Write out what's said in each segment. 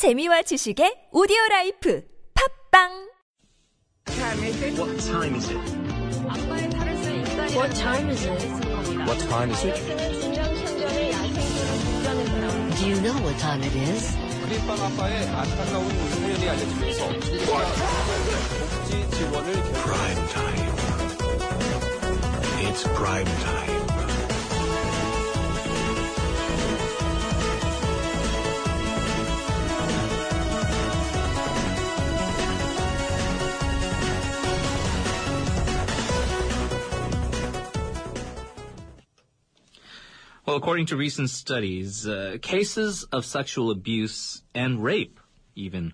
재미와 지식의 오디오 라이프 팝빵 What time is it? What time is it? What time is it? Do you know what time it is? 크림빵 아빠의 안타까운 사연이 알려지면서 복지 지원을 Prime time. It's prime time. Well, according to recent studies, uh, cases of sexual abuse and rape, even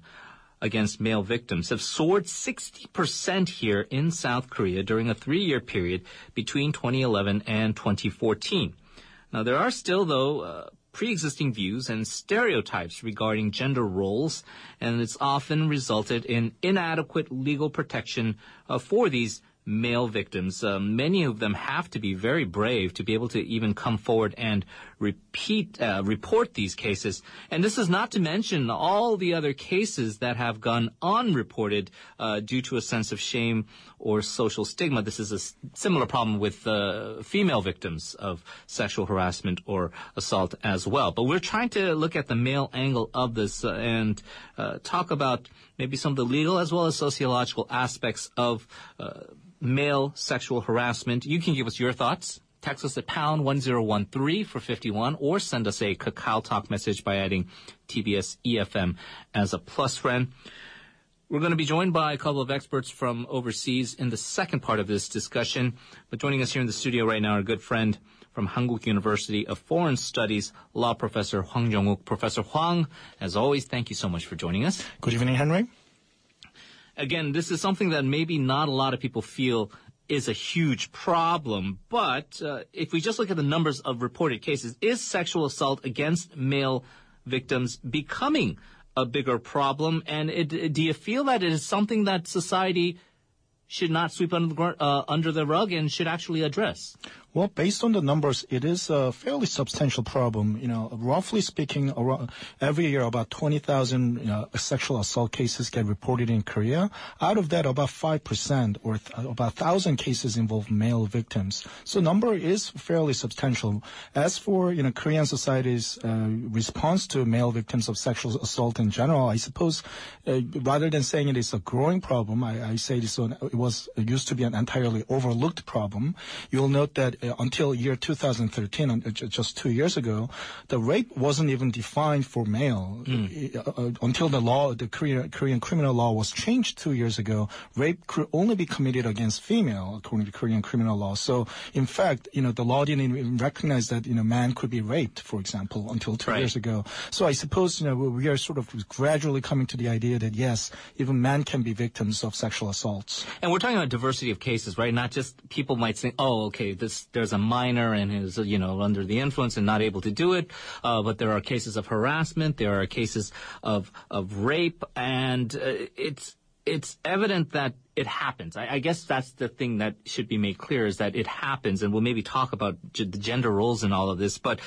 against male victims, have soared 60% here in South Korea during a three-year period between 2011 and 2014. Now, there are still, though, uh, pre-existing views and stereotypes regarding gender roles, and it's often resulted in inadequate legal protection uh, for these male victims. Uh, many of them have to be very brave to be able to even come forward and repeat, uh, report these cases. And this is not to mention all the other cases that have gone unreported uh, due to a sense of shame or social stigma. This is a s- similar problem with uh, female victims of sexual harassment or assault as well. But we're trying to look at the male angle of this uh, and uh, talk about maybe some of the legal as well as sociological aspects of uh, male sexual harassment. You can give us your thoughts. Text us at pound 1013 for 51 or send us a Kakao Talk message by adding TBS EFM as a plus friend. We're going to be joined by a couple of experts from overseas in the second part of this discussion. But joining us here in the studio right now, our good friend from Hankuk University of Foreign Studies, law professor Hwang Jong-uk. Professor Hwang, as always, thank you so much for joining us. Good evening, Henry. Again, this is something that maybe not a lot of people feel is a huge problem, but uh, if we just look at the numbers of reported cases, is sexual assault against male victims becoming a bigger problem? And it, do you feel that it is something that society should not sweep under the, uh, under the rug and should actually address? Well, based on the numbers, it is a fairly substantial problem. You know, roughly speaking, every year about 20,000 uh, sexual assault cases get reported in Korea. Out of that, about 5% or th- about 1,000 cases involve male victims. So number is fairly substantial. As for, you know, Korean society's uh, response to male victims of sexual assault in general, I suppose uh, rather than saying it is a growing problem, I, I say it was it used to be an entirely overlooked problem. You'll note that until year 2013, uh, just two years ago, the rape wasn't even defined for male. Uh, uh, until the law, the Korean, Korean criminal law was changed two years ago, rape could only be committed against female, according to Korean criminal law. So, in fact, you know, the law didn't even recognize that, you know, man could be raped, for example, until two Right. years ago. So I suppose, you know, we are sort of gradually coming to the idea that yes, even men can be victims of sexual assaults. And we're talking about diversity of cases, right? Not just people might think, oh, okay, this there's a minor and is you know under the influence and not able to do it, uh, but there are cases of harassment, there are cases of of rape, and uh, it's it's evident that it happens. I, I guess that's the thing that should be made clear is that it happens, and we'll maybe talk about g- the gender roles in all of this. But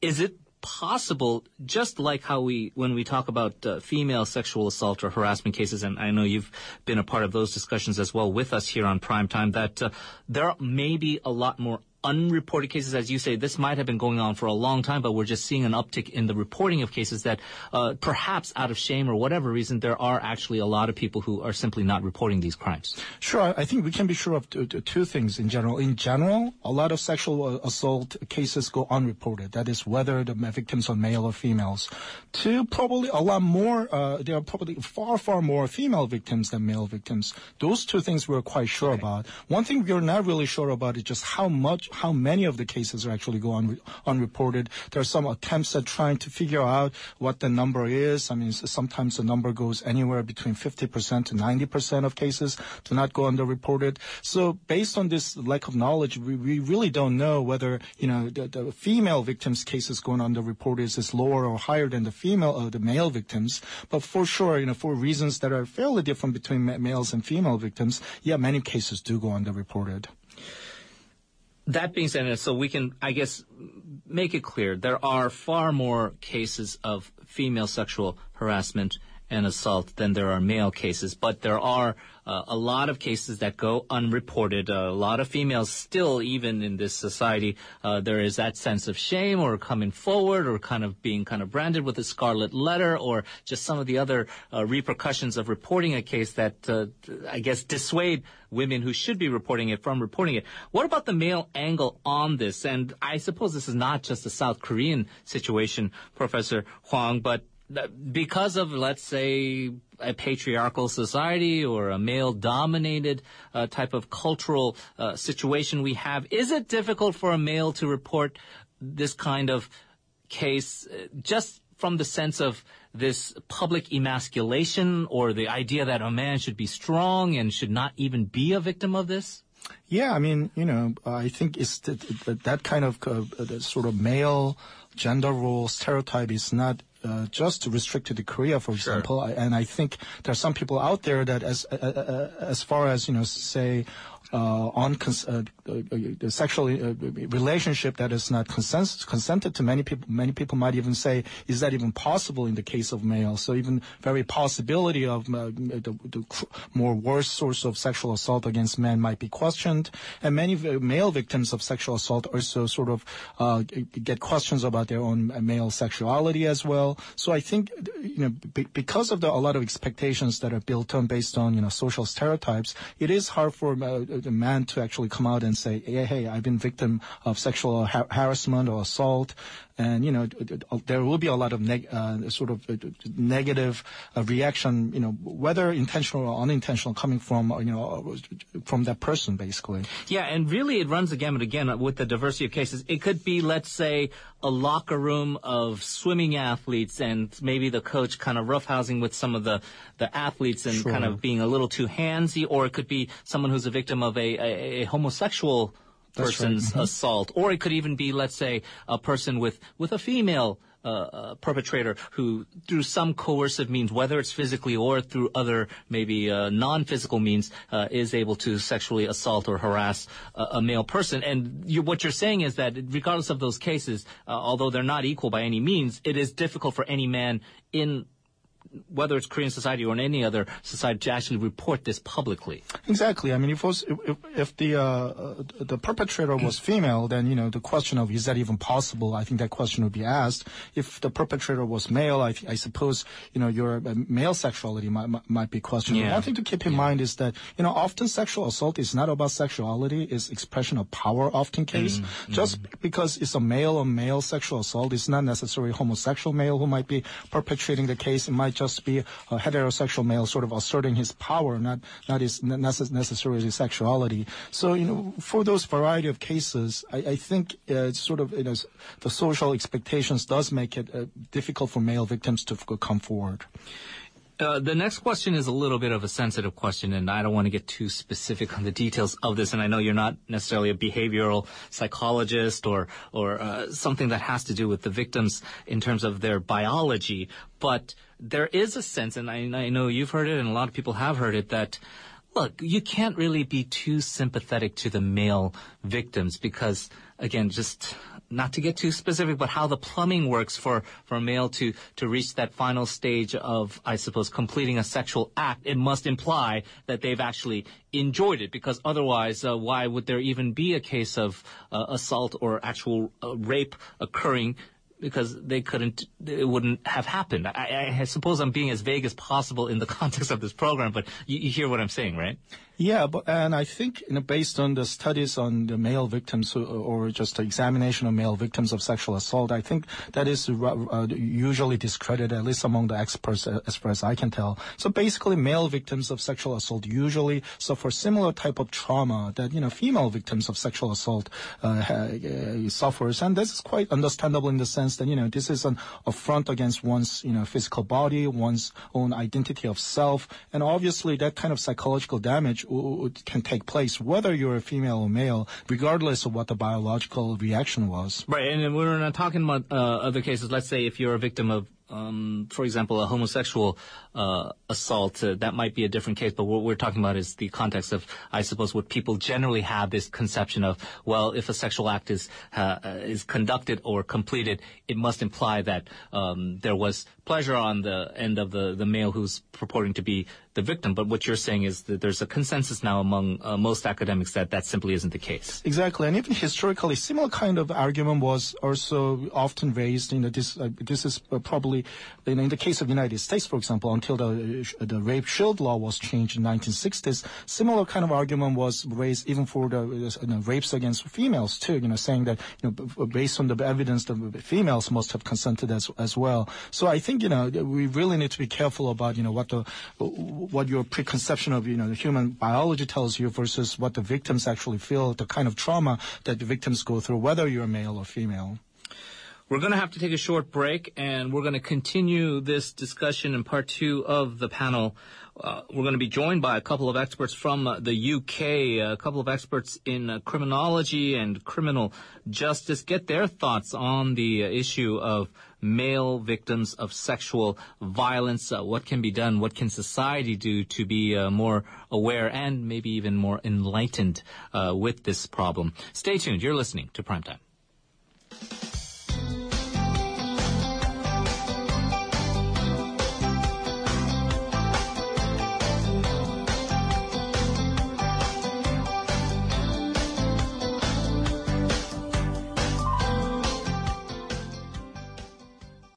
is it possible, just like how we, when we talk about uh, female sexual assault or harassment cases, and I know you've been a part of those discussions as well with us here on Prime Time, that uh, there may be a lot more unreported cases, as you say, this might have been going on for a long time, but we're just seeing an uptick in the reporting of cases that uh, perhaps out of shame or whatever reason, there are actually a lot of people who are simply not reporting these crimes. Sure, I- think we can be sure of two things in general. In general, a lot of sexual uh, assault cases go unreported. That is whether the victims are male or females. Two, probably a lot more, uh, there are probably far, far more female victims than male victims. Those two things we're quite sure about. One thing we're not really sure about is just how much, how many of the cases are actually go un- unreported. There are some attempts at trying to figure out what the number is. I mean, sometimes the number goes anywhere between 50% to 90% of cases do not go underreported. So based on this lack of knowledge, we, we really don't know whether, you know, the, the female victims cases going underreported is lower or higher than the female, uh, the male victims. But for sure, you know, for reasons that are fairly different between ma- males and female victims, yeah, many cases do go underreported. That being said, so we can, I guess, make it clear there are far more cases of female sexual harassment and assault than there are male cases. But there are uh, a lot of cases that go unreported. a lot of females still, even in this society, uh, there is that sense of shame or coming forward or kind of being kind of branded with a scarlet letter or just some of the other uh, repercussions of reporting a case that uh, I guess dissuade women who should be reporting it from reporting it. What about the male angle on this? And I suppose this is not just a South Korean situation, Professor Hwang, but because of, let's say, a patriarchal society or a male dominated uh, type of cultural uh, situation we have, is it difficult for a male to report this kind of case uh, just from the sense of this public emasculation or the idea that a man should be strong and should not even be a victim of this? Yeah, I mean, you know, I think it's that, that kind of uh, sort of male gender role stereotype is not uh, just to restricted to the Korea, for example. Sure. And I think there are some people out there that, as uh, uh as far as you know, say uh, on cons- uh, uh, sexual relationship that is not consens- consented to. Many people, many people might even say, is that even possible in the case of males? So even very possibility of the, the, more worse source of sexual assault against men might be questioned. And many male victims of sexual assault also sort of get questions about their own male sexuality as well. So I think, you know, b- because of the, a lot of expectations that are built on based on, you know, social stereotypes, it is hard for uh, the man to actually come out and say, hey, hey I've been victim of sexual har- harassment or assault, and you know there will be a lot of neg- uh, sort of uh, negative uh, reaction, you know, whether intentional or unintentional, coming from uh, you know from that person, basically. Yeah, and really it runs the gamut again with the diversity of cases. It could be, let's say, a locker room of swimming athletes, and maybe the coach kind of roughhousing with some of the the athletes and sure. kind of being a little too handsy, or it could be someone who's a victim of a, a, a homosexual person's right. mm-hmm. assault, or it could even be, let's say, a person with with a female uh, uh, perpetrator who, through some coercive means, whether it's physically or through other maybe uh, non-physical means, uh, is able to sexually assault or harass a, a male person. And you, what you're saying is that, regardless of those cases, uh, although they're not equal by any means, it is difficult for any man in whether it's Korean society or in any other society, to actually report this publicly. Exactly. I mean, if was, if, if the uh, the perpetrator was female, then you know the question of is that even possible? I think that question would be asked. If the perpetrator was male, I, I suppose you know your uh, male sexuality might might be questioned. Yeah. One thing to keep in yeah. mind is that you know often sexual assault is not about sexuality; it's expression of power. Often case, mm-hmm. just because it's a male on male sexual assault, it's not necessarily homosexual male who might be perpetrating the case. It might just just be a heterosexual male sort of asserting his power, not not his necessarily his sexuality. So you know, for those variety of cases, I, I think uh, sort of you know the social expectations does make it uh, difficult for male victims to come forward. Uh, the next question is a little bit of a sensitive question, and I don't want to get too specific on the details of this. And I know you're not necessarily a behavioral psychologist or or uh, something that has to do with the victims in terms of their biology, but there is a sense, and I, I know you've heard it, and a lot of people have heard it, that look, you can't really be too sympathetic to the male victims because, again, just not to get too specific, but how the plumbing works for, for a male to, to reach that final stage of, I suppose, completing a sexual act, it must imply that they've actually enjoyed it because otherwise, uh, why would there even be a case of uh, assault or actual uh, rape occurring because they couldn't, it wouldn't have happened. I, I, suppose I'm being as vague as possible in the context of this program, but you, you hear what I'm saying, right? Yeah, but and I think you know, based on the studies on the male victims or just the examination of male victims of sexual assault, I think that is uh, usually discredited, at least among the experts, uh, as far as I can tell. So basically, male victims of sexual assault usually suffer similar type of trauma that you know female victims of sexual assault uh, uh, suffers, and this is quite understandable in the sense that you know this is an affront against one's you know physical body, one's own identity of self, and obviously that kind of psychological damage can take place, whether you're a female or male, regardless of what the biological reaction was. Right, and we're not talking about uh, other cases. Let's say if you're a victim of um, for example, a homosexual uh, assault, uh, that might be a different case. But what we're talking about is the context of, I suppose, what people generally have this conception of. Well, if a sexual act is uh, is conducted or completed, it must imply that um, there was pleasure on the end of the, the male who's purporting to be the victim. But what you're saying is that there's a consensus now among uh, most academics that that simply isn't the case. Exactly, and even historically, similar kind of argument was also often raised. You know, this uh, this is uh, probably you know, in the case of the United States, for example, until the the rape shield law was changed in 1960s. Similar kind of argument was raised even for the you know, rapes against females too. You know, saying that you know based on the evidence, the females must have consented as as well. So I think you know we really need to be careful about you know what the what your preconception of you know the human biology tells you versus what the victims actually feel, the kind of trauma that the victims go through, whether you're male or female. We're going to have to take a short break, and we're going to continue this discussion in part two of the panel. Uh, we're going to be joined by a couple of experts from uh, the UK, a couple of experts in uh, criminology and criminal justice, get their thoughts on the uh, issue of male victims of sexual violence. Uh, what can be done? What can society do to be uh, more aware and maybe even more enlightened with this problem? Stay tuned. You're listening to Primetime.